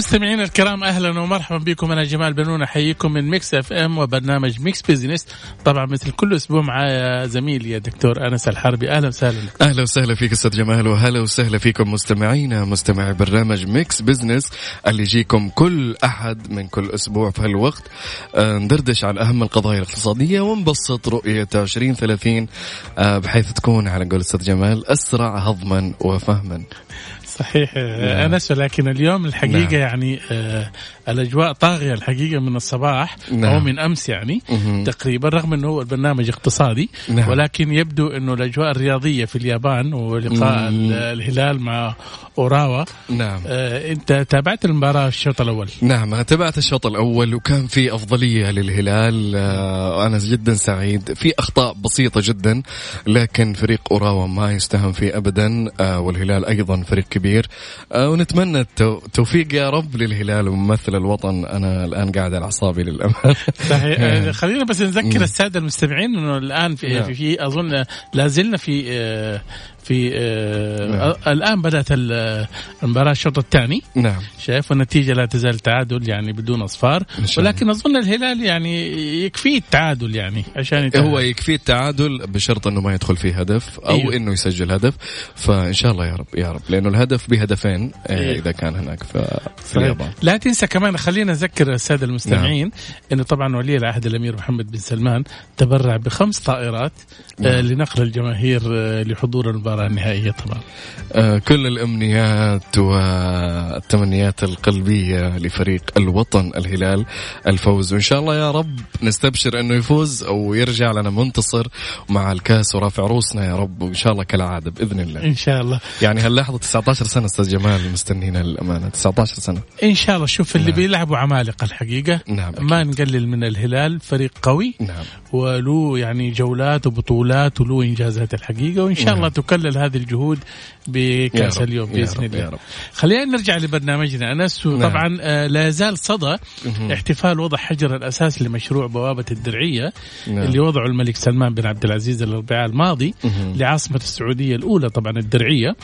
مستمعينا الكرام أهلا ومرحبا بكم. أنا جمال بنون أحييكم من Mix FM وبرنامج ميكس بزنس طبعا مثل كل أسبوع معايا زميلي يا دكتور أنس الحربي. أهلا وسهلا أهلا وسهلا فيك أستاذ جمال وهلا وسهلا فيكم مستمعينا مستمعي برنامج ميكس بزنس اللي يجيكم كل أحد من كل أسبوع في هالوقت. آه، ندردش عن أهم القضايا الاقتصادية ونبسط رؤية 2030 آه، بحيث تكون على قول أستاذ جمال أسرع هضما وفهما. صحيح نعم. أنس ولكن اليوم الحقيقة نعم. يعني آه الأجواء طاغية الحقيقة من الصباح نعم. أو من أمس يعني مه. تقريبا رغم إنه هو البرنامج اقتصادي نعم. ولكن يبدو إنه الأجواء الرياضية في اليابان ولقاء الهلال مع أوراوا نعم آه أنت تابعت المباراة الشوط الأول نعم أنا تابعت الشوط الأول وكان في أفضلية للهلال آه أنا جدا سعيد في أخطاء بسيطة جدا لكن فريق أوراوا ما يستهان فيه ابدا آه والهلال أيضا فريق كبير آه ونتمنى التوفيق يا رب للهلال وممثل الوطن أنا الآن قاعد على أعصابي للأمانة. صحيح. آه، خلينا بس نذكر السادة المستمعين إنه الآن في, نعم. في, في أظن لا زلنا في آه، في آه نعم. الآن بدأت المباراة الشوط الثاني نعم شايف والنتيجه لا تزال تعادل يعني بدون أصفار ولكن أظن الهلال يعني يكفيه التعادل يعني عشان يتعادل. هو يكفيه التعادل بشرط إنه ما يدخل فيه هدف أو إيه؟ إنه يسجل هدف فإن شاء الله يا رب يا رب لأنه الهدف بهدفين آه، إيه؟ إذا كان هناك في اليابان لا تنسى كمان خلينا نذكر السادة المستمعين نعم. إنه طبعا ولي العهد الأمير محمد بن سلمان تبرع بخمس طائرات آه، نعم. لنقل الجماهير آه، لحضور المباراة المباراة النهائية طبعا. آه كل الأمنيات والتمنيات القلبية لفريق الوطن الهلال الفوز. وإن شاء الله يا رب نستبشر أنه يفوز أو يرجع لنا منتصر مع الكاس ورافع روسنا يا رب وإن شاء الله كالعادة بإذن الله. إن شاء الله. يعني هاللحظة 19 سنة أستاذ جمال مستنينا للأمانة. 19 سنة. إن شاء الله. شوف اللي نعم. بيلعبوا عمالقة الحقيقة. نعم ما نقلل من الهلال. فريق قوي. نعم. وله يعني جولات وبطولات وله إنجازات الحقيقة. وإن شاء نعم. الله تكلل تكمل هذه الجهود بكأس اليوم بإذن الله خلينا نرجع لبرنامجنا أنس نعم. آه لا يزال صدى احتفال وضع حجر الأساس لمشروع بوابة الدرعية نعم. اللي وضعه الملك سلمان بن عبد العزيز الأربعاء الماضي لعاصمة السعودية الأولى طبعا الدرعية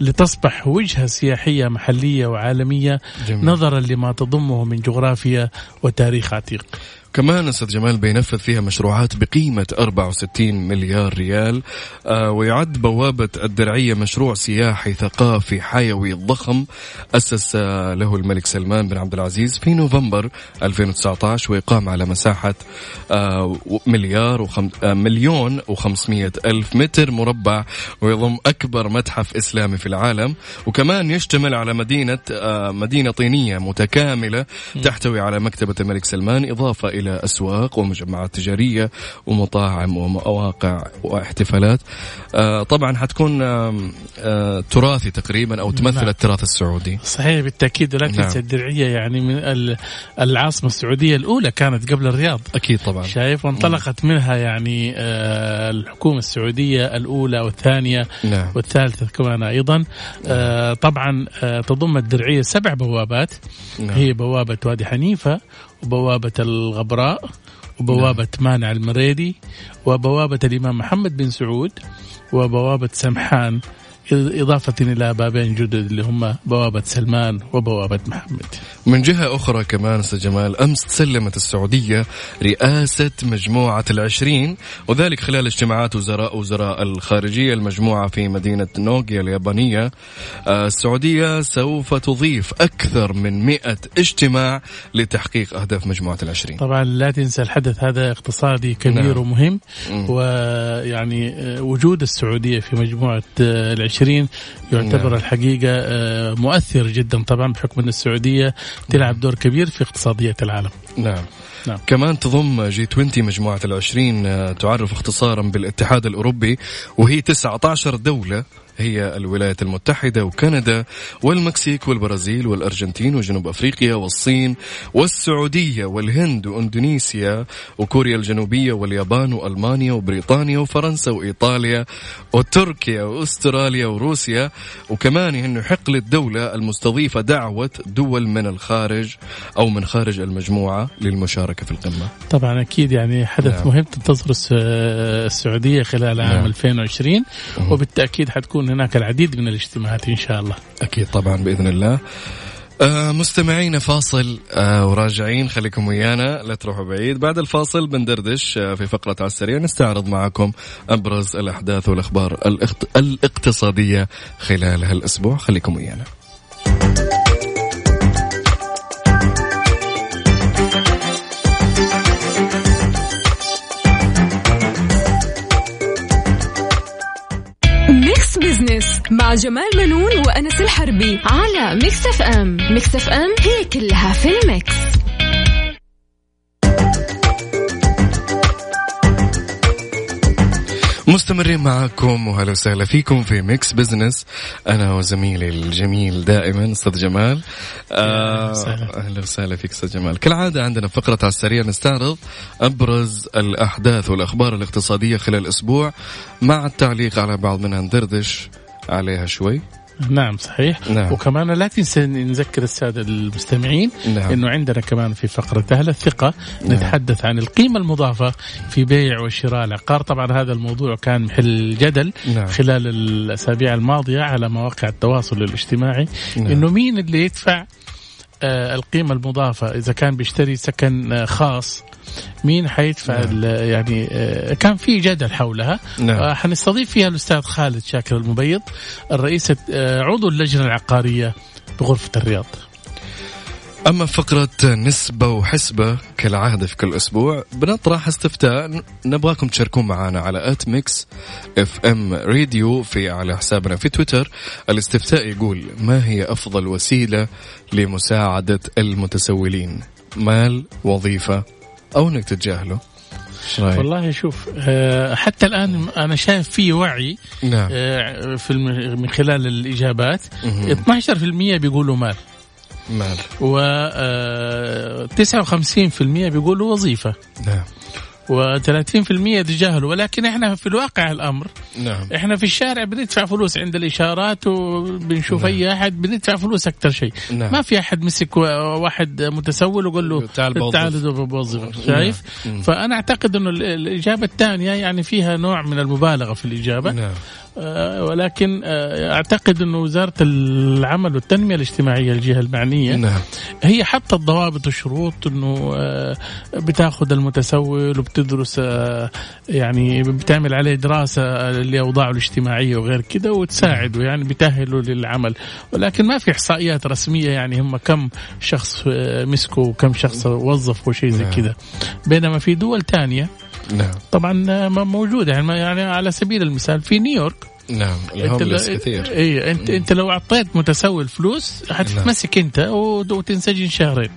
لتصبح وجهة سياحية محلية وعالمية جميل. نظرا لما تضمه من جغرافيا وتاريخ عتيق كمان أستاذ جمال بينفذ فيها مشروعات بقيمة 64 مليار ريال آه ويعد بوابة الدرعية مشروع سياحي ثقافي حيوي ضخم أسس له الملك سلمان بن عبد العزيز في نوفمبر 2019 ويقام على مساحة آه مليار وخم... آه مليون و500 ألف متر مربع ويضم أكبر متحف إسلامي في العالم. وكمان يشتمل على مدينة آه مدينة طينية متكاملة تحتوي على مكتبة الملك سلمان إضافة إلى إلى أسواق ومجمعات تجارية ومطاعم ومواقع واحتفالات. آه، طبعا حتكون آه، تراثي تقريبا أو تمثل نعم. التراث السعودي. صحيح بالتأكيد. ولا تنسى نعم. الدرعية يعني من العاصمة السعودية الأولى كانت قبل الرياض. أكيد طبعا. شايف؟ وانطلقت منها يعني آه، الحكومة السعودية الأولى والثانية نعم. والثالثة كمان أيضا. طبعا تضم الدرعية سبع بوابات. نعم. هي بوابة وادي حنيفة وبوابة الغبراء وبوابة نعم. مانع المريدي وبوابة الإمام محمد بن سعود وبوابة سمحان إضافة إلى بابين جدد اللي هم بوابة سلمان وبوابة محمد من جهة أخرى كمان أستاذ جمال أمس تسلمت السعودية رئاسة مجموعة العشرين وذلك خلال اجتماعات وزراء وزراء الخارجية المجموعة في مدينة نوغيا اليابانية آه، السعودية سوف تضيف أكثر من مئة اجتماع لتحقيق أهداف مجموعة العشرين طبعا لا تنسى الحدث هذا اقتصادي كبير نعم. ومهم ويعني آه، وجود السعودية في مجموعة آه، العشرين 2020 يعتبر نعم. الحقيقة آه، مؤثر جدا طبعا بحكم أن السعودية تلعب دور كبير في اقتصادية العالم. نعم. نعم. كمان تضم جي 20 مجموعة العشرين آه، تعرف اختصارا بالاتحاد الأوروبي وهي 19 دولة هي الولايات المتحدة وكندا والمكسيك والبرازيل والأرجنتين وجنوب أفريقيا والصين والسعودية والهند وإندونيسيا وكوريا الجنوبية واليابان وألمانيا وبريطانيا وفرنسا وإيطاليا وتركيا وأستراليا وروسيا وكمان أنه يحق للدولة المستضيفة دعوة دول من الخارج أو من خارج المجموعة للمشاركة في القمة طبعا أكيد يعني حدث نعم. مهم تنتظر السعودية خلال عام نعم. 2020 وبالتأكيد حتكون هناك العديد من الاجتماعات إن شاء الله. أكيد طبعا بإذن الله. آه مستمعينا فاصل آه وراجعين خليكم ويانا لا تروحوا بعيد. بعد الفاصل بندردش آه في فقرة على السريع نستعرض معكم أبرز الأحداث والأخبار الإقتصادية خلال هالأسبوع. خليكم ويانا. مع جمال بنون وأنس الحربي على Mix FM. Mix FM هي كلها في ال mix. مستمرين معاكم وهلا وسهلا فيكم في ميكس بزنس. أنا وزميلي الجميل دائما أستاذ جمال. آه، أهلا وسهلا فيك أستاذ جمال. كالعادة عندنا فقرة على السريع نستعرض أبرز الأحداث والأخبار الاقتصادية خلال الأسبوع مع التعليق على بعض منها ندردش عليها شوي نعم صحيح نعم. وكمان لا تنسى نذكر السادة المستمعين نعم. إنه عندنا كمان في فقرة أهل الثقة نعم. نتحدث عن القيمة المضافة في بيع وشراء العقار طبعا هذا الموضوع كان محل جدل نعم. خلال الأسابيع الماضية على مواقع التواصل الاجتماعي نعم. إنه مين اللي يدفع آه القيمة المضافة إذا كان بيشتري سكن آه خاص مين حيدفع نعم. يعني آه، كان في جدل حولها نعم. حنستضيف فيها الأستاذ خالد شاكر المبيض الرئيس عضو اللجنة العقارية بغرفة الرياض أما فقرة نسبة وحسبة كالعادة في كل أسبوع بنطرح استفتاء. نبغاكم تشاركون معنا على at Mix FM Radio في على حسابنا في تويتر. الاستفتاء يقول ما هي أفضل وسيلة لمساعدة المتسولين؟ مال وظيفة أو إنك تتجاهله؟ والله شوف آه، حتى الآن أنا شايف في وعي نعم. آه، في من خلال الإجابات. 12% بيقولوا مال. مال. و 59% آه، بيقولوا وظيفة. نعم. و30% تجاهلوا. ولكن إحنا في الواقع الأمر. نعم. إحنا في الشارع بندفع فلوس عند الإشارات وبنشوف نعم. أي أحد بندفع فلوس أكثر شيء. نعم. ما في أحد مسك واحد متسول وقال له تعال تعال بوظف شايف؟ نعم. فأنا أعتقد إنه الإجابة الثانية يعني فيها نوع من المبالغة في الإجابة. نعم. آه، ولكن آه، أعتقد انه وزارة العمل والتنمية الاجتماعية الجهة المعنية نعم. هي حطت ضوابط وشروط أنه آه، بتاخذ المتسول وبتدرس يعني بتعمل عليه دراسة لأوضاعه الاجتماعية وغير كده وتساعده نعم. يعني بتأهله للعمل ولكن ما في إحصائيات رسمية يعني هم كم شخص مسكوا وكم شخص وظفوا شيء زي نعم. كده بينما في دول ثانية نعم. طبعا آه، موجودة. يعني, يعني على سبيل المثال في نيويورك. نعم الهوملس كثير. اي انت أنت لو أعطيت متسول فلوس حتتمسك نعم. أنت وتنسجن شهرين.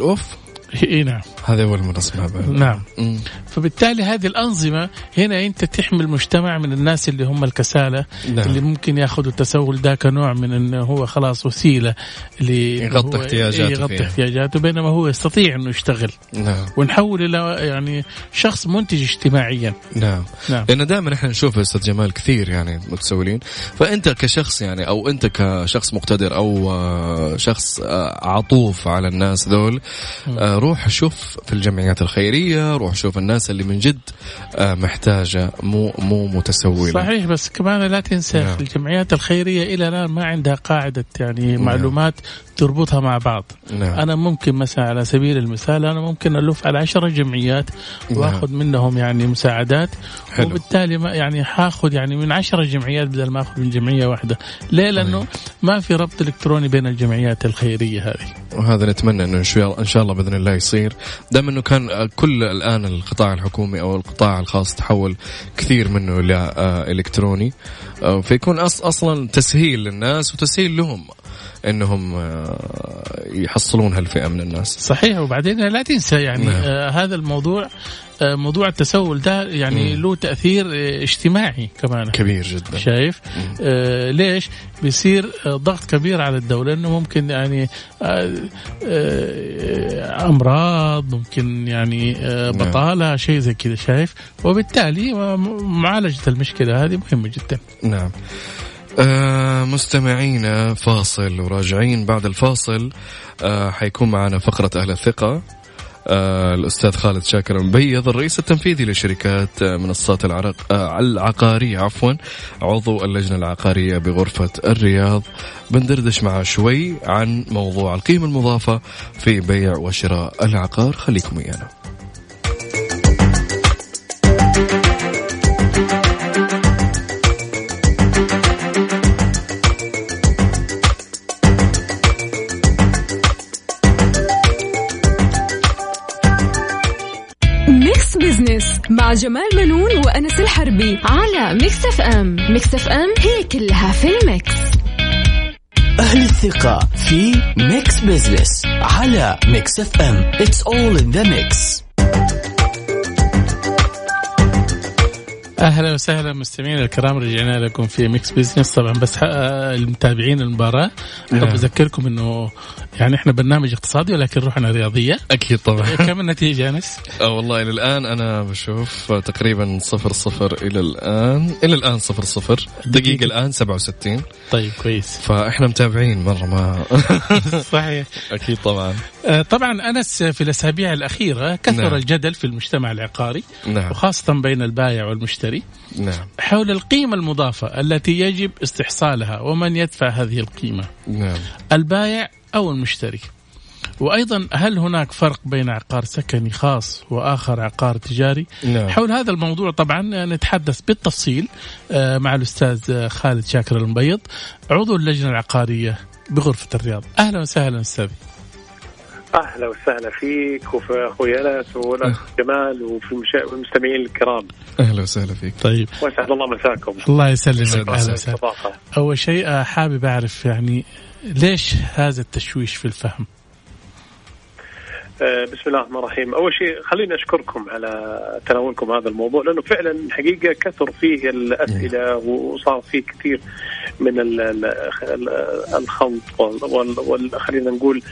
أوف. اي نعم. هذا مرة أسمع نعم. مم. فبالتالي هذه الأنظمة هنا أنت تحمي المجتمع من الناس اللي هم الكسالة نعم. اللي ممكن يأخذوا التسول ده كنوع من انه هو خلاص وسيلة يغطي احتياجاته يغطي احتياجاته بينما هو يستطيع إنه يشتغل. نعم. ونحول إلى يعني شخص منتج اجتماعيا. نعم, نعم. لأن دائما إحنا نشوف أستاذ جمال كثير يعني متسولين. فأنت كشخص يعني أو أنت كشخص مقتدر أو شخص عطوف على الناس ذول روح شوف في الجمعيات الخيرية روح شوف الناس اللي من جد آه، محتاجة مو مو متسولة صحيح بس كمان لا تنسى نعم. الجمعيات الخيرية إلى الآن ما عندها قاعدة يعني نعم. معلومات تربطها مع بعض نعم. أنا ممكن مثلا على سبيل المثال أنا ممكن ألف على عشرة جمعيات. وأخذ نعم. منهم يعني مساعدات حلو. وبالتالي ما يعني حاخذ يعني من عشرة جمعيات بدل ما أخذ من جمعية واحدة ليه لأنه طيب. ما في ربط إلكتروني بين الجمعيات الخيرية هذه وهذا نتمنى إنه إن شاء الله بإذن الله يصير. دام إنه كان كل الآن القطاع الحكومي أو القطاع الخاص تحول كثير منه إلى إلكتروني. آه، فيكون أصلا تسهيل للناس وتسهيل لهم إنهم يحصلون هالفئة من الناس. صحيح. وبعدين لا تنسى يعني نعم. آه هذا الموضوع آه موضوع التسول ده يعني. له تأثير آه اجتماعي كمان. كبير جدا. شايف؟ آه ليش؟ بيصير آه ضغط كبير على الدولة إنه ممكن يعني آه آه أمراض ممكن يعني آه نعم. بطالة نعم. شيء زي كذا شايف؟ وبالتالي معالجة المشكلة هذه مهمة جدا. نعم. آه مستمعينا فاصل وراجعين بعد الفاصل آه حيكون معنا فقرة أهل الثقة. الأستاذ خالد شاكر المبيض الرئيس التنفيذي لشركات آه منصات العرق آه العقارية عفوا عضو اللجنة العقارية بغرفة الرياض. بندردش معه شوي عن موضوع القيمة المضافة في بيع وشراء العقار. خليكم ويانا. مع جمال بنون وأنس الحربي على Mix FM. Mix FM هي كلها في ال mix. أهل الثقة في ميكس بزنس على Mix FM. It's all in the mix. أهلا وسهلا مستمعينا الكرام رجعنا لكم في ميكس بزنس طبعا بس المتابعين المباراة. احب نعم. أذكركم إنه يعني إحنا برنامج اقتصادي ولكن روحنا رياضية. أكيد طبعا. كم النتيجة أنس؟ آه والله إلى الآن أنا بشوف تقريبا صفر صفر إلى الآن. إلى الآن صفر صفر. دقيقة. الآن 67 طيب كويس. فإحنا متابعين مرة ما. صحيح. أكيد طبعا. آه طبعا أنس في الأسابيع الأخيرة كثر نعم. الجدل في المجتمع العقاري نعم. وخاصة بين البائع والمشتري. نعم. حول القيمة المضافة التي يجب استحصالها ومن يدفع هذه القيمة نعم. البائع أو المشتري وأيضا هل هناك فرق بين عقار سكني خاص وآخر عقار تجاري؟ نعم. حول هذا الموضوع طبعا نتحدث بالتفصيل آه، مع الأستاذ خالد شاكر المبيض عضو اللجنة العقارية بغرفة الرياض. أهلا وسهلا أستاذ. أهلا وسهلا فيك وفي أخوي انس والاخ جمال وفي المستمعين الكرام. أهلا وسهلا فيك. طيب. وأسعد الله مساكم. الله يسلمك أهلا وسهلا. أول شيء آه، حابب أعرف يعني ليش هذا التشويش في الفهم؟ آه، بسم الله الرحمن الرحيم أول شيء خليني أشكركم على تناولكم هذا الموضوع لأنه فعلا حقيقة كثر فيه الأسئلة وصار فيه كثير من الخلط خلينا نقول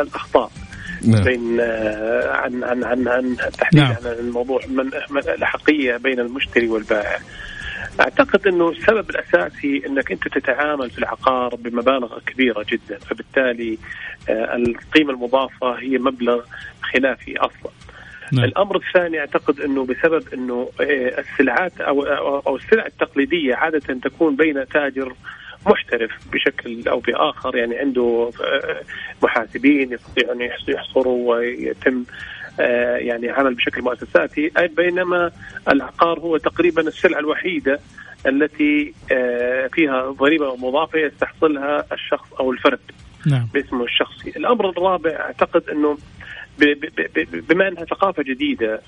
الأخطاء نعم. بين آه، عن عن عن عن تحديدا نعم. عن الموضوع من الاحقيه بين المشتري والبائع أعتقد إنه السبب الأساسي إنك أنت تتعامل في العقار بمبالغ كبيرة جدا فبالتالي آه، القيمة المضافة هي مبلغ خلافي أصلا. نعم. الأمر الثاني أعتقد إنه بسبب إنه آه، السلعات أو أو السلع التقليدية عادة تكون بين تاجر محترف بشكل أو بآخر يعني عنده آه، محاسبين يستطيعون يحصروا ويتم يعني عمل بشكل مؤسساتي بينما العقار هو تقريبا السلعه الوحيدة التي آه، فيها ضريبة مضافة يستحصلها الشخص أو الفرد نعم. باسمه الشخصي. الأمر الرابع أعتقد إنه بما أنها ثقافة جديدة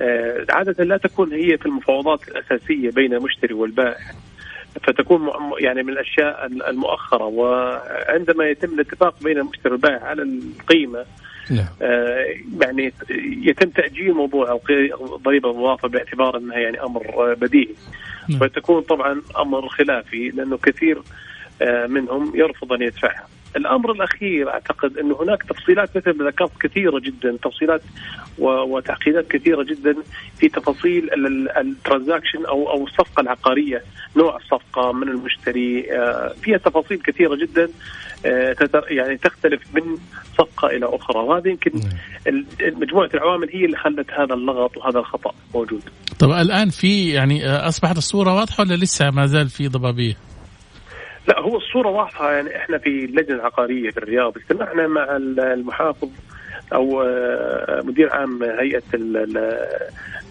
آه، عادة لا تكون هي في المفاوضات الأساسية بين المشتري والبائع. فتكون يعني من الأشياء المؤخرة وعندما يتم الاتفاق بين المشتري والبائع على القيمة نعم. آه يعني يتم تأجيل موضوع الضريبه المضافه باعتبار أنها يعني أمر بديهي نعم. فتكون طبعا أمر خلافي لأنه كثير آه منهم يرفض أن يدفعها. الأمر الأخير أعتقد انه هناك تفصيلات مثل ما ذكرت كثيرة جدا تفصيلات وتعقيدات كثيرة جدا في تفاصيل الترانزاكشن أو أو الصفقة العقارية نوع الصفقة من المشتري آه، فيها تفاصيل كثيرة جدا آه، يعني تختلف من صفقة إلى أخرى وهذه يمكن نعم. مجموعة العوامل هي اللي خلت هذا اللغط وهذا الخطأ موجود. طب الآن في يعني آه، أصبحت الصورة واضحة ولا لسه ما زال في ضبابية؟ لا هو الصورة واضحة. يعني إحنا في اللجنه العقاريه في الرياض اجتمعنا مع المحافظ أو آه، مدير عام هيئة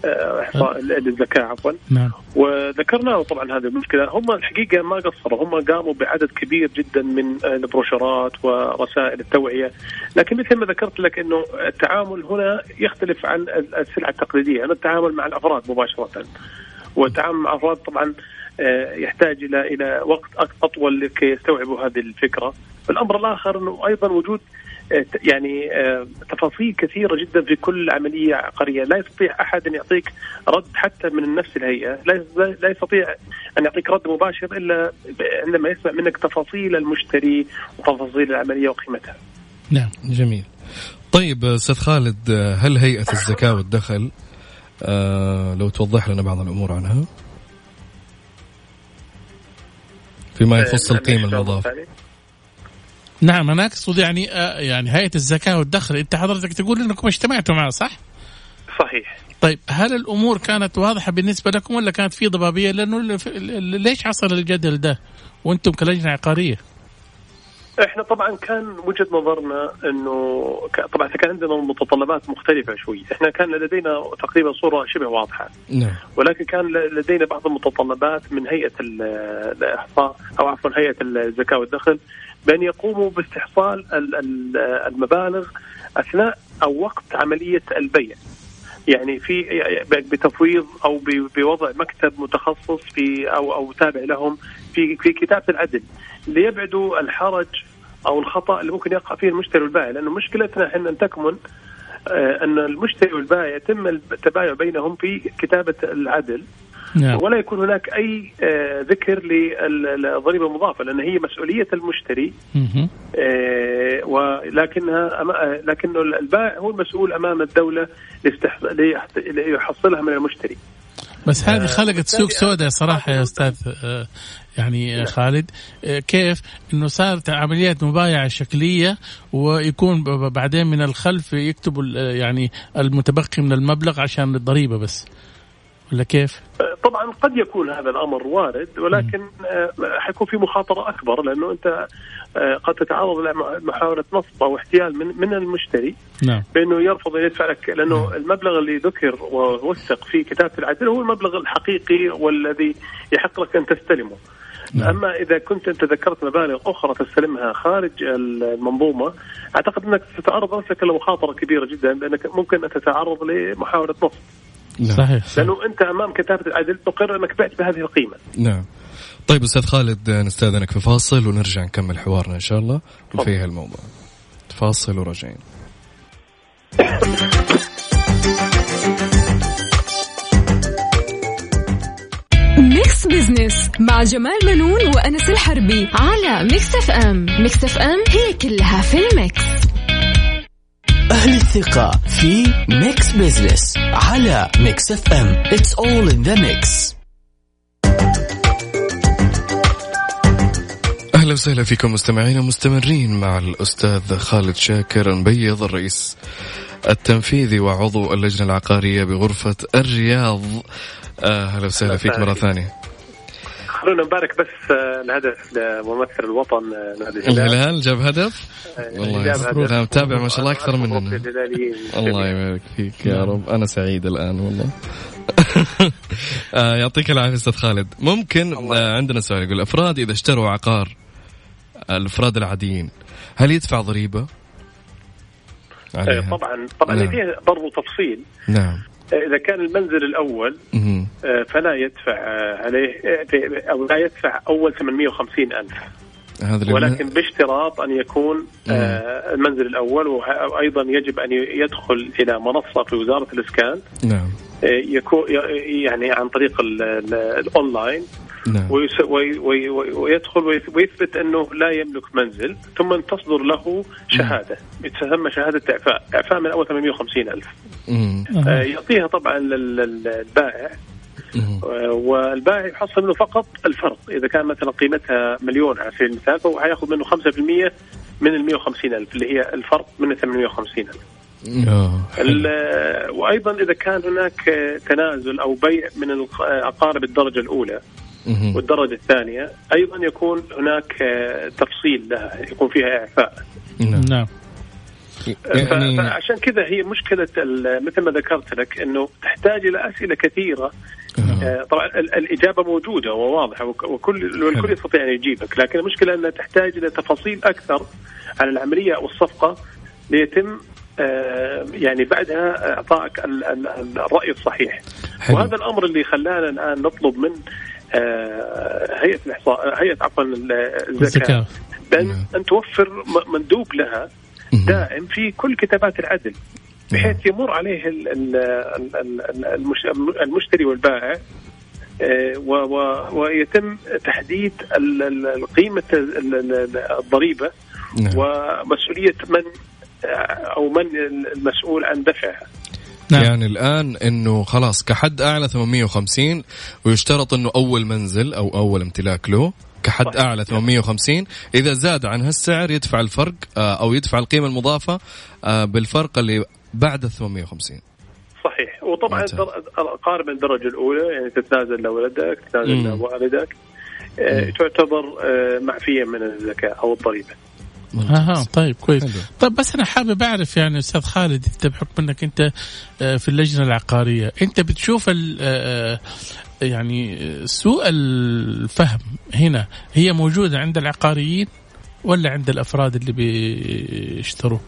آه، إحصاء الذكاء عفوا. نعم. وذكرنا له طبعا هذه المشكلة. هم الحقيقة ما قصروا. هم قاموا بعدد كبير جدا من البروشورات ورسائل التوعية. لكن مثل ما ذكرت لك إنه التعامل هنا يختلف عن السلعة التقليدية. أنا التعامل مع الأفراد مباشرة. والتعامل مع الأفراد طبعا يحتاج إلى إلى وقت أطول لكي يستوعبوا هذه الفكرة. الامر الآخر إنه أيضا وجود يعني تفاصيل كثيرة جدا في كل عملية عقارية. لا يستطيع أحد أن يعطيك رد حتى من نفس الهيئة. لا يستطيع أن يعطيك رد مباشر إلا عندما يسمع منك تفاصيل المشتري وتفاصيل العملية وقيمتها. نعم جميل. طيب أستاذ خالد هل هيئة الزكاة والدخل آه لو توضح لنا بعض الأمور عنها؟ فيما يخص آه، القيمة المضافة نعم أنا أقصد يعني آه يعني هيئة الزكاة والدخل أنت حضرتك تقول إنكم اجتمعتوا معه صح؟ صحيح طيب هل الأمور كانت واضحة بالنسبة لكم ولا كانت في ضبابية؟ لأنه ليش حصل الجدل ده وأنتم كلجنة عقارية؟ إحنا طبعا كان وجهة نظرنا إنه طبعا كان عندنا متطلبات مختلفة شوي، إحنا كان لدينا تقريبا صورة شبه واضحة. نعم. ولكن كان لدينا بعض المتطلبات من هيئة الإحصاء أو عفوا هيئة الزكاة والدخل بأن يقوموا باستحصال المبالغ أثناء أو وقت عملية البيع. يعني في بتفويض أو بوضع مكتب متخصص في أو أو تابع لهم في في كتابة العدل ليبعدوا الحرج أو الخطأ اللي ممكن يقع فيه المشتري والبائع. لأنه مشكلتنا إحنا أن تكمن آه، أن المشتري والبائع يتم التبايع بينهم في كتابة العدل. نعم. ولا يكون هناك أي آه، ذكر للضريبه المضافة لأن هي مسؤولية المشتري. آه، ولكنها لكنه البائع هو المسؤول أمام الدولة ليحصلها من المشتري. بس هذه خلقت سوق سوداء صراحة يا أستاذ يعني نعم. خالد كيف إنه صارت عمليات مبايعة شكلية ويكون بعدين من الخلف يكتبوا يعني المتبقي من المبلغ عشان الضريبة بس ولا كيف؟ طبعا قد يكون هذا الأمر وارد ولكن آه، حيكون في مخاطرة أكبر لأنه أنت آه، قد تتعرض لمحاوله نصب أو احتيال من من المشتري نعم. بأنه يرفض أن يدفع لك لأنه نعم. المبلغ اللي ذكر ووثق في كتابة العدل هو المبلغ الحقيقي والذي يحق لك أن تستلمه. نعم. أما إذا كنت أنت ذكرت مبالغ أخرى تستلمها خارج المنظومة أعتقد أنك تتعرض نفسك لمخاطرة كبيرة جدا لأنك ممكن أن تتعرض لمحاولة نصب. نعم. صحيح لأنه أنت أمام كتابة العدل تقر أنك بعت بهذه القيمة نعم طيب أستاذ خالد نستأذنك في فاصل ونرجع نكمل حوارنا إن شاء الله في هالموضوع فاصل وراجعين Mix Business مع جمال منون وأنس الحربي على Mix FM Mix FM هي كلها في ال mix. أهل الثقة في Mix Business على Mix FM It's all in the mix. أهلا وسهلا فيكم مستمعين ومستمرين مع الأستاذ خالد شاكر مبيض الرئيس التنفيذي وعضو اللجنة العقارية بغرفة الرياض. أهلا وسهلا فيك مرة ثانية. خلونا نبارك بس آه، الهدف لممثل الوطن آه، نادي الهلال. جاب هدف؟ آه، والله جاب هدف متابع ما شاء الله أكثر مننا الله يبارك فيك يا رب. أنا سعيد الآن والله. يعطيك العافية أستاذ خالد. ممكن عندنا سؤال يقول الافراد إذا اشتروا عقار الأفراد العاديين هل يدفع ضريبة؟ عليها؟ طبعا. طبعا نعم. فيها برضو تفصيل. نعم. إذا كان المنزل الأول آه، فلا يدفع آه، عليه آه، أو لا يدفع أول 850 ألف. هذا ولكن باشتراط أن يكون المنزل الأول وأيضا يجب أن يدخل إلى منصة في وزارة الإسكان. نعم. يكون يعني عن طريق الأونلاين. نعم. ويدخل ويثبت أنه لا يملك منزل ثم تصدر له شهادة. تسمى شهادة إعفاء. إعفاء من أول 850 ألف. آه يعطيها طبعا للبائع. والبائع يحصل منه فقط الفرق إذا كان مثلا قيمتها مليون على سبيل المثال فهو حيأخذ منه 5% من ال 150 ألف اللي هي الفرق من ال 850 ألف. وأيضا إذا كان هناك تنازل أو بيع من العقار بالدرجه الأولى والدرجة الثانية أيضا يكون هناك آه، تفصيل لها يكون فيها إعفاء. نعم, نعم. يعني... فعشان كذا هي مشكلة مثل ما ذكرت لك أنه تحتاج إلى أسئلة كثيرة. آه طبعا الإجابة موجودة وواضحة وكل والكل يستطيع أن يجيبك. لكن المشكلة أنها تحتاج إلى تفاصيل أكثر عن العملية أو الصفقة ليتم آه يعني بعدها اعطائك الرأي الصحيح. حلو. وهذا الأمر اللي خلانا الآن نطلب من هيئة الإحصاء هيئة عفوا الزكاة. بان نعم. أن توفر مندوب لها دائم في كل كتابات العدل بحيث يمر عليه المشتري والبائع آه، ويتم تحديد قيمة الضريبة نعم. ومسؤولية من أو من المسؤول عن دفعها. نعم. يعني الآن أنه خلاص كحد أعلى 850 ويشترط أنه أول منزل أو أول امتلاك له كحد صحيح. أعلى 850 إذا زاد عن هالسعر يدفع الفرق آه، أو يدفع القيمة المضافة آه، بالفرق اللي بعد ال 850 صحيح. وطبعا قارب الدرجة الأولى يعني تتنازل لولدك تتنازل لوالدك آه تعتبر معفيه من الزكاة أو الضريبة. أها طيب كويس. طيب بس أنا حابب أعرف يعني أستاذ خالد انت بحكم إنك أنت آه، في اللجنة العقارية أنت بتشوف آه، آه، يعني سوء الفهم هنا هي موجودة عند العقاريين ولا عند الأفراد اللي بيشتروا؟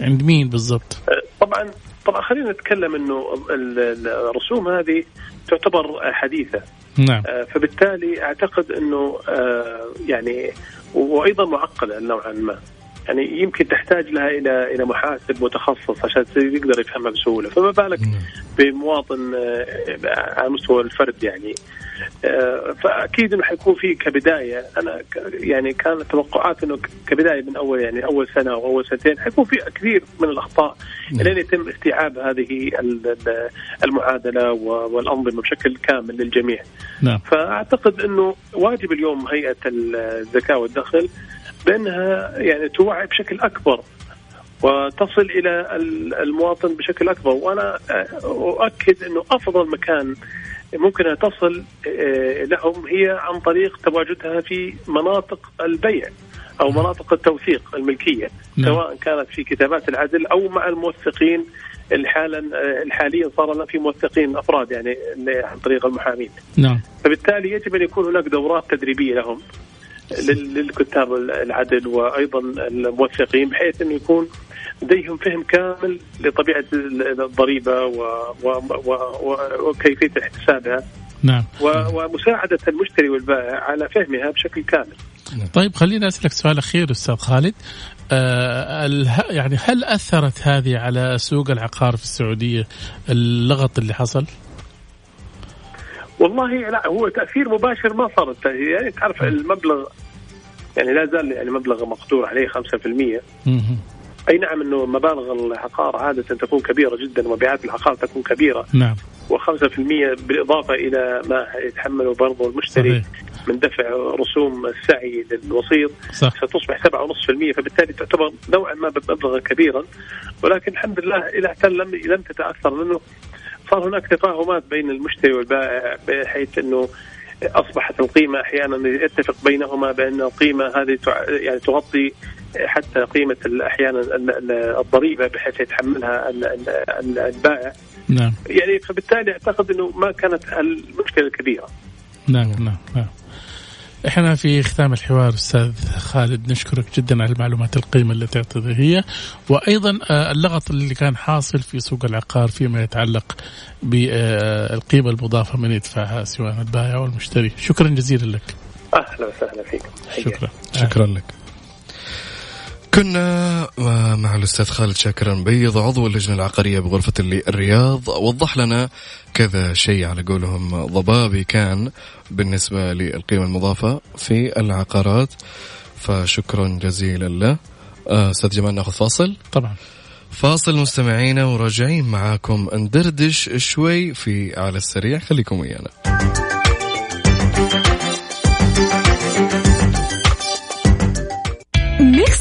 عند مين بالضبط؟ طبعا طبعا خلينا نتكلم إنه الرسوم هذه تعتبر حديثة. نعم. آه، فبالتالي أعتقد إنه آه، يعني وأيضا معقدة نوعا ما. يعني يمكن تحتاج لها إلى إلى محاسب متخصص عشان يقدر يفهمها بسهولة فما بالك نعم. بمواطن آه، على مستوى الفرد يعني آه، فأكيد إنه حيكون في كبداية أنا يعني كانت توقعات إنه كبداية من أول يعني أول سنة أو أول سنتين حيكون في كثير من الأخطاء نعم. لين يتم استيعاب هذه المعادلة والأنظمة بشكل كامل للجميع. نعم. فأعتقد إنه واجب اليوم هيئة الزكاه والدخل بانها يعني توعي بشكل أكبر وتصل إلى المواطن بشكل أكبر وأنا أؤكد إنه أفضل مكان ممكن تصل آه، لهم هي عن طريق تواجدها في مناطق البيع أو مناطق التوثيق الملكية نعم. سواء كانت في كتابات العدل أو مع الموثقين اللي حالا آه، حاليا صار لنا في موثقين أفراد يعني عن طريق المحامين. نعم. فبالتالي يجب أن يكون هناك دورات تدريبية لهم للكتاب العدل وأيضا الموثقين بحيث إنه يكون لديهم فهم كامل لطبيعة الضريبة وكيفية احتسابها نعم ومساعدة المشتري والبائع على فهمها بشكل كامل. طيب خليني أسألك سؤال أخير أستاذ خالد آه يعني هل أثرت هذه على سوق العقار في السعودية اللغط اللي حصل؟ والله لا هو تأثير مباشر ما صار. يعني تعرف المبلغ يعني لا زال يعني مبلغ مقدور عليه 5% أي نعم إنه مبالغ العقار عادة تكون كبيرة جدا ومبيعات العقار تكون كبيرة. نعم. و5% بالإضافة إلى ما يتحمله برضه المشتري صحيح. من دفع رسوم السعي للوسيط صح. ستصبح 7.5% فبالتالي تعتبر نوعا ما مبلغا كبيرا. ولكن الحمد لله إلى حتى لم لم تتأثر لأنه صار هناك تفاهمات بين المشتري والبائع بحيث إنه أصبحت القيمة أحيانا يتفق بينهما بأن القيمة هذه يعني تغطي حتى قيمة أحيانا الضريبة بحيث يتحملها البائع. نعم. يعني فبالتالي أعتقد إنه ما كانت المشكلة الكبيرة. نعم نعم نعم. إحنا في ختام الحوار أستاذ خالد نشكرك جدا على المعلومات القيمة التي أعطيتها هي. وأيضا آه، اللغط اللي كان حاصل في سوق العقار فيما يتعلق بالقيمة المضافة من يدفعها سواء البائع أو المشتري شكرا جزيلا لك. أهلا وسهلا فيك. شكرا. شكرا لك. كنا مع الأستاذ خالد شاكر بيض عضو اللجنة العقارية بغرفة الرياض وضح لنا كذا شيء على قولهم ضبابي كان بالنسبة للقيمة المضافة في العقارات. فشكرا جزيلا له. آه، أستاذ جمال نأخذ فاصل؟ طبعا. فاصل مستمعينا وراجعين معاكم. ندردش شوي في على السريع. خليكم ويانا.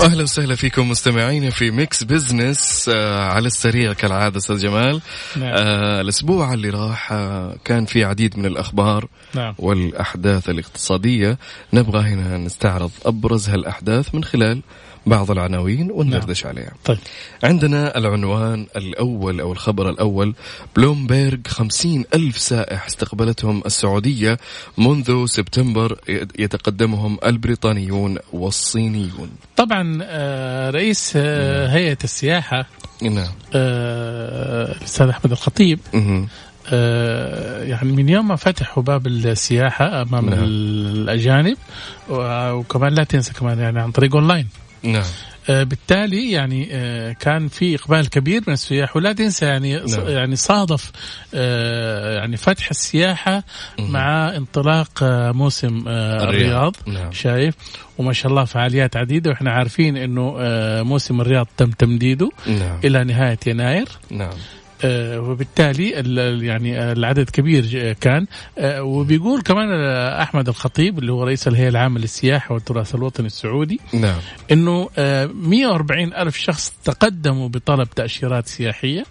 أهلا وسهلا فيكم مستمعين في Mix Business آه على السريع كالعادة أستاذ جمال نعم. آه الأسبوع اللي راح آه كان في عديد من الأخبار نعم. والأحداث الاقتصادية نبغى هنا نستعرض أبرز هالأحداث من خلال بعض العناوين وندردش نعم. عليها طيب. عندنا العنوان الأول أو الخبر الأول بلومبيرغ خمسين ألف سائح استقبلتهم السعودية منذ سبتمبر يتقدمهم البريطانيون والصينيون طبعا آه، رئيس آه، نعم. هيئة السياحة نعم الأستاذ أحمد الخطيب آه، يعني من يوم ما فتحوا باب السياحة أمام نعم. الأجانب وكمان لا تنسى كمان يعني عن طريق أونلاين نعم آه، بالتالي يعني آه، كان في إقبال كبير من السياح ولا تنسى يعني نعم. يعني صادف يعني فتح السياحة مم. مع انطلاق موسم الرياض, الرياض. نعم. شايف وما شاء الله فعاليات عديدة وإحنا عارفين إنه موسم الرياض تم تمديده نعم. إلى نهاية يناير نعم آه، وبالتالي يعني العدد كبير كان. آه، وبيقول كمان أحمد الخطيب اللي هو رئيس الهيئة العامة للسياحة والتراث الوطني السعودي نعم. إنه 140 آه، ألف شخص تقدموا بطلب تأشيرات سياحية.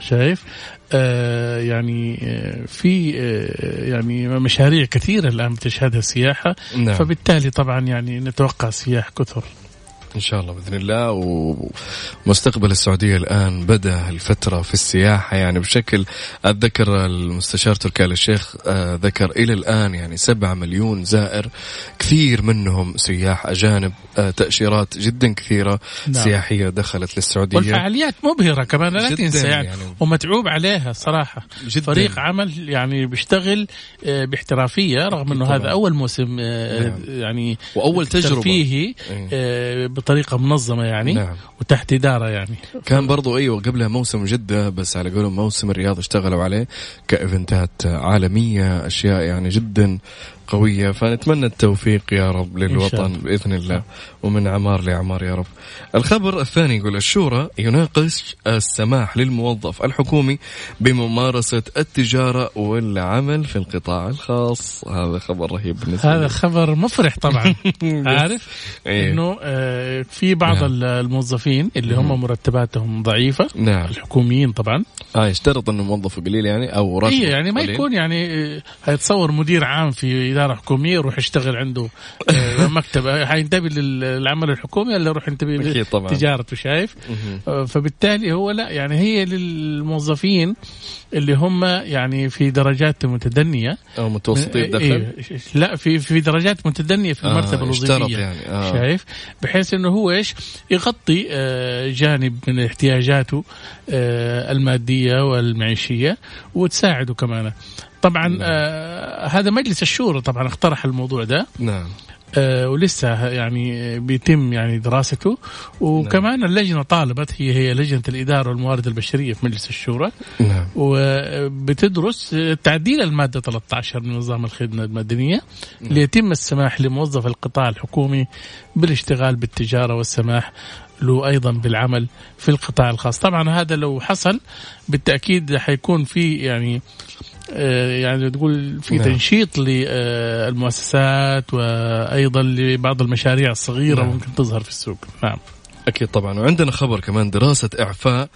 شايف؟ آه يعني في آه يعني مشاريع كثيرة الآن بتشهدها السياحة. نعم. فبالتالي طبعا يعني نتوقع سياح كثر. إن شاء الله بإذن الله. ومستقبل السعودية الآن بدأ الفترة في السياحة. يعني بشكل أتذكر المستشار تركي آل الشيخ آه، ذكر إلى الآن يعني 7 مليون زائر كثير منهم سياح أجانب. آه، تأشيرات جدا كثيرة نعم. سياحية دخلت للسعودية. والفعاليات مبهره كمان لا تنسى يعني, يعني. ومتعوب عليها صراحة. جداً. فريق عمل يعني بيشتغل آه، باحترافية رغم إنه هذا أول موسم نعم. يعني وأول تجربة. فيه إيه. بطريقه منظمة يعني نعم. وتحت إدارة يعني كان برضو أيوه قبلها موسم جدة بس على قولهم موسم الرياض اشتغلوا عليه كإيفنتات عالمية أشياء يعني جدا قوية فنتمنى التوفيق يا رب للوطن بإذن الله ومن عمار لعمار يا رب الخبر الثاني يقول الشورى يناقش السماح للموظف الحكومي بممارسة التجارة والعمل في القطاع الخاص هذا خبر رهيب بالنسبة هذا لي. خبر مفرح طبعا عارف إيه. إنه آه، في بعض نعم. الموظفين اللي هم مرتباتهم ضعيفة نعم. الحكوميين طبعا آه يشترط إنه موظف قليل يعني أو راتب إيه يعني ما. يكون يعني آه، هيتصور مدير عام في اداره حكوميه يروح يشتغل عنده آه، مكتب. حينتبه للعمل الحكومي ولا يروح ينتبه لتجارته شايف؟ آه، فبالتالي هو لا يعني هي للموظفين اللي هم يعني في درجات متدنية. أو متوسطي الدخل. إيه لا في في درجات متدنية في المرتبة آه الوظيفيه يعني آه. شايف؟ بحيث إنه هو إيش؟ يغطي آه جانب من احتياجاته آه المادية والمعيشية وتساعده كمان. طبعا نعم. آه هذا مجلس الشورى طبعا اقترح الموضوع ده نعم آه ولسه يعني بيتم يعني دراسته وكمان نعم. اللجنة طالبت هي هي لجنة الإدارة والموارد البشرية في مجلس الشورى نعم. وبتدرس تعديل المادة 13 من نظام الخدمة المدنية نعم. ليتم السماح لموظف القطاع الحكومي بالاشتغال بالتجارة والسماح له أيضا بالعمل في القطاع الخاص طبعا هذا لو حصل بالتأكيد حيكون في يعني آه، يعني تقول في نعم. تنشيط للمؤسسات وأيضا لبعض المشاريع الصغيرة نعم. ممكن تظهر في السوق. نعم. أكيد طبعا. وعندنا خبر كمان. دراسة إعفاء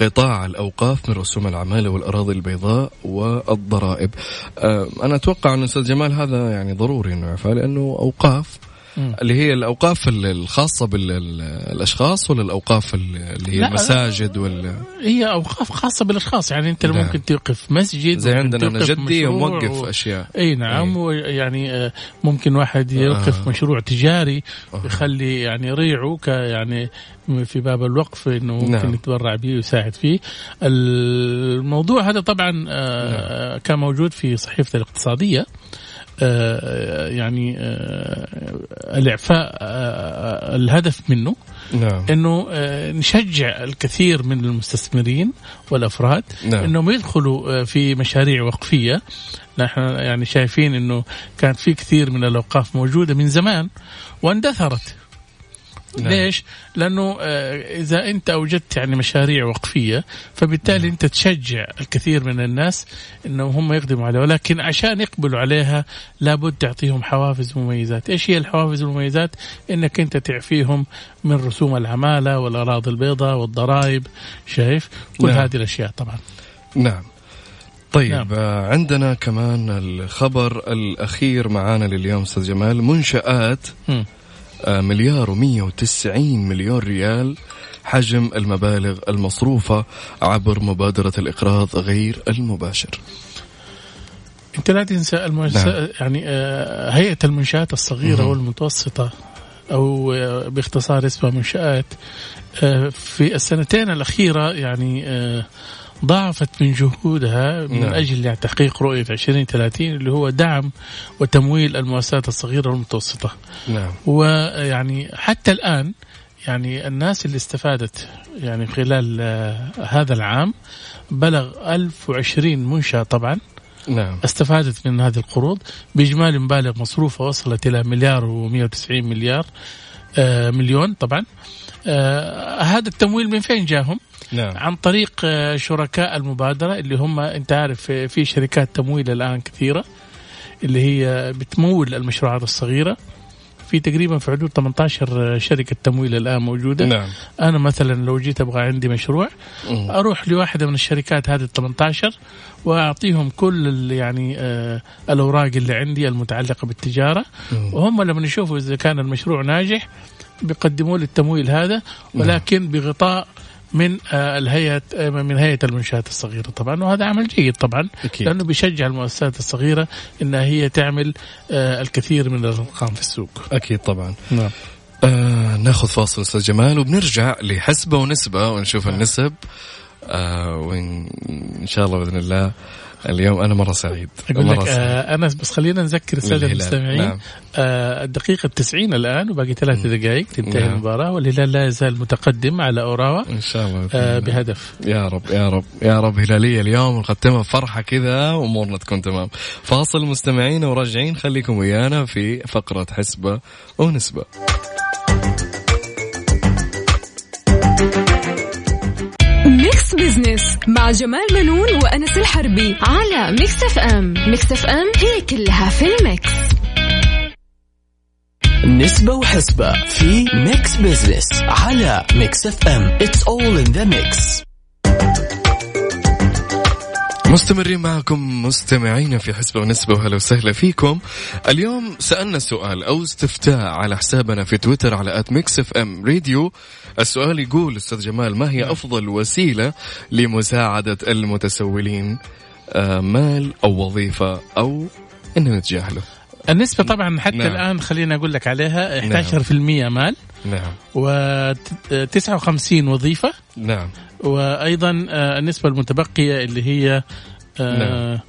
قطاع الأوقاف من رسوم العمالة والأراضي البيضاء والضرائب. آه، أنا أتوقع أن أستاذ جمال هذا يعني ضروري أنه إعفاء لأنه أوقاف اللي هي الأوقاف الخاصة بالاشخاص ولا الأوقاف اللي هي المساجد ولا هي أوقاف خاصة بالأشخاص يعني أنت نعم. ممكن توقف مسجد زي عندنا أنا جدي موقف و... أشياء إي نعم إيه. يعني آه، ممكن واحد يوقف آه. مشروع تجاري آه. يخلي يعني ريعه ك يعني في باب الوقف إنه ممكن نعم. يتبرع به ويساعد فيه الموضوع هذا طبعا آه نعم. كان موجود في صحيفة الاقتصادية آه، يعني آه، الإعفاء آه، الهدف منه نعم. إنه نشجع الكثير من المستثمرين والأفراد نعم. إنهم يدخلوا في مشاريع وقفية نحن يعني شايفين إنه كان في كثير من الأوقاف موجودة من زمان واندثرت. ليش؟ لأنه آه، إذا أنت أوجدت يعني مشاريع وقفية فبالتالي نعم. أنت تشجع الكثير من الناس إنه هم يقدموا عليها ولكن عشان يقبلوا عليها لابد تعطيهم حوافز ومميزات، إيش هي الحوافز والمميزات؟ إنك أنت تعفيهم من رسوم العمالة والأراضي البيضاء والضرائب شايف؟ كل نعم. هذه الأشياء طبعا. نعم. طيب نعم. آه، عندنا كمان الخبر الأخير معانا لليوم أستاذ جمال منشآت م. آه، مليار و190 مليون ريال حجم المبالغ المصروفة عبر مبادرة الإقراض غير المباشر انت لا تنسى المؤسسة نعم. يعني آه، هيئة المنشآت الصغيرة والمتوسطة أو آه، باختصار اسمها منشآت في السنتين الأخيرة يعني ضاعفت من جهودها من نعم. أجل يعني تحقيق رؤية 2030 اللي هو دعم وتمويل المؤسسات الصغيرة والمتوسطة نعم. ويعني حتى الآن يعني الناس اللي استفادت يعني خلال آه، هذا العام بلغ 1020 منشأة طبعا نعم. استفادت من هذه القروض بإجمالي مبالغ مصروفة وصلت إلى مليار و190 مليار آه مليون طبعا آه هذا التمويل من فين جاهم؟ نعم. عن طريق آه، شركاء المبادرة اللي هم أنت عارف آه، في شركات تمويل الآن كثيرة اللي هي بتمول المشروعات الصغيرة في تقريبا في حدود 18 شركة تمويل الآن موجودة نعم. أنا مثلا لو جيت أبغى عندي مشروع. أروح لواحدة من الشركات هذه ال 18 وأعطيهم كل يعني آه الأوراق اللي عندي المتعلقة بالتجارة م. وهم لما يشوفوا إذا كان المشروع ناجح بيقدموا لي التمويل هذا. ولكن بغطاء من آه، الهيئة آه، من هيئة المنشآت الصغيرة طبعا وهذا عمل جيد طبعا أكيد. لأنه بيشجع المؤسسات الصغيرة أنها هي تعمل آه، الكثير من الأرقام في السوق أكيد طبعا نعم آه نأخذ فاصل أستاذ جمال وبنرجع لحسبة ونسبة ونشوف نعم. النسب آه وإن شاء الله بإذن الله اليوم أنا مرة سعيد أقول مرة لك آه انس بس خلينا نذكر السادة المستمعين. نعم. آه الدقيقة 90 الآن وباقي ثلاث دقائق تنتهي نعم. المباراة والهلال لا يزال متقدم على أوراوا. إن شاء الله. آه بهدف. يا رب يا رب يا رب هلالية اليوم نختمها فرحة كذا وأمورنا تكون تمام. فاصل مستمعين وراجعين خليكم ويانا في فقرة حسبة ونسبة. Business مع جمال منون وأنس الحربي على Mix FM Mix FM هي كلها في ال mix. نسبة وحسبة في Mix Business على Mix FM It's all in the mix مستمرين معكم مستمعين في حسبة ونسبة وهلا وسهلا فيكم. اليوم سألنا سؤال أو استفتاء على حسابنا في تويتر على at Mix FM Radio السؤال يقول أستاذ جمال ما هي نعم. أفضل وسيلة لمساعدة المتسولين؟ آه، مال أو وظيفة أو إن نتجاهله؟ النسبة طبعا حتى نعم. الآن خلينا أقول لك عليها 11% نعم. مال نعم و59 وظيفة نعم وأيضا آه، النسبة المتبقية اللي هي آه، نعم.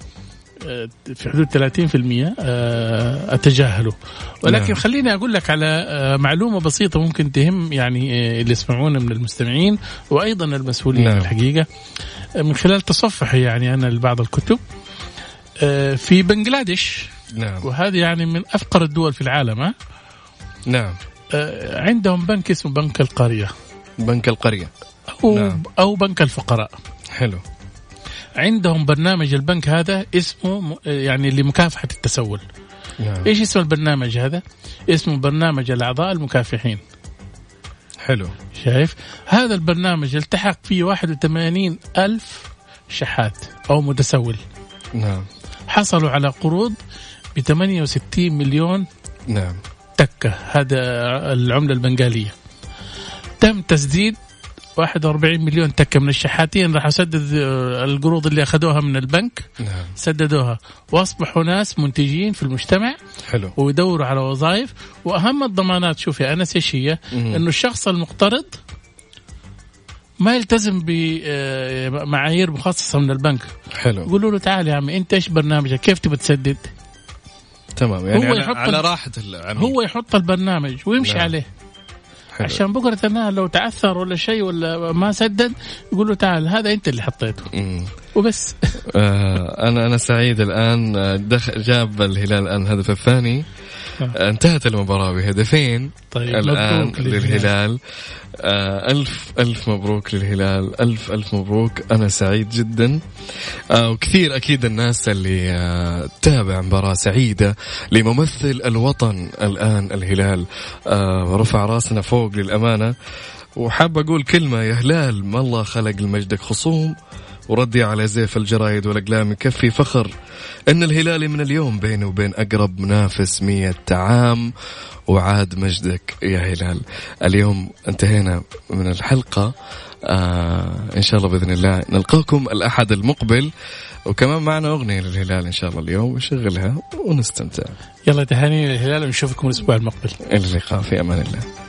آه، في حدود 30% أتجاهله ولكن نعم. خليني أقول لك على معلومة بسيطة ممكن تهم يعني اللي يسمعونا من المستمعين وأيضا المسؤولين نعم. الحقيقة من خلال تصفحي يعني أنا لبعض الكتب في بنجلاديش نعم. وهذه يعني من أفقر الدول في العالم ها نعم عندهم بنك اسمه بنك القرية بنك القرية أو, نعم. أو بنك الفقراء حلو عندهم برنامج البنك هذا اسمه يعني لمكافحة التسول نعم. إيش اسم البرنامج هذا؟ اسمه برنامج الأعضاء المكافحين. حلو شايف؟ هذا البرنامج التحق فيه 81 ألف شحات أو متسول نعم حصلوا على قروض ب 68 مليون نعم. تكة. هذا العملة البنغالية. تم تسديد 41 مليون تكة من الشحاتين. راح أسدد آه، القروض اللي أخذوها من البنك. نعم. سددوها. وأصبحوا ناس منتجين في المجتمع حلو. ويدوروا على وظائف. وأهم الضمانات شوف يا انس إيش هي؟ إنه الشخص المقترض ما يلتزم بمعايير آه، مخصصة من البنك. حلو. يقولوا له تعال يا عمي أنت إيش برنامجك؟ كيف تبي تسدد؟ تمام يعني هو يحط على راحة العميل هو يحط البرنامج ويمشي نعم. عليه حلو. عشان بكرة النهار لو تعثر ولا شيء ولا ما سدد يقول له تعال هذا أنت اللي حطيته مم. وبس آه أنا أنا سعيد الآن آه، دخل جاب الهلال الآن الهدف الثاني. انتهت المباراة بهدفين. طيب الآن للهلال. آه ألف ألف مبروك للهلال. ألف ألف مبروك. أنا سعيد جدا. آه وكثير أكيد الناس اللي آه تابع مباراة سعيدة لممثل الوطن الآن الهلال. آه رفع راسنا فوق للأمانة. وحاب أقول كلمة يا هلال ما الله خلق لمجدك خصوم. وردي على زيف الجرايد والأقلام يكفي فخر أن الهلالي من اليوم بينه وبين أقرب منافس مية عام وعاد مجدك يا هلال. اليوم انتهينا من الحلقة. آه إن شاء الله بإذن الله نلقاكم الأحد المقبل. وكمان معنا أغنية للهلال إن شاء الله اليوم نشغلها ونستمتع. يلا تهاني للهلال ونشوفكم الأسبوع المقبل. إلى اللقاء في أمان الله.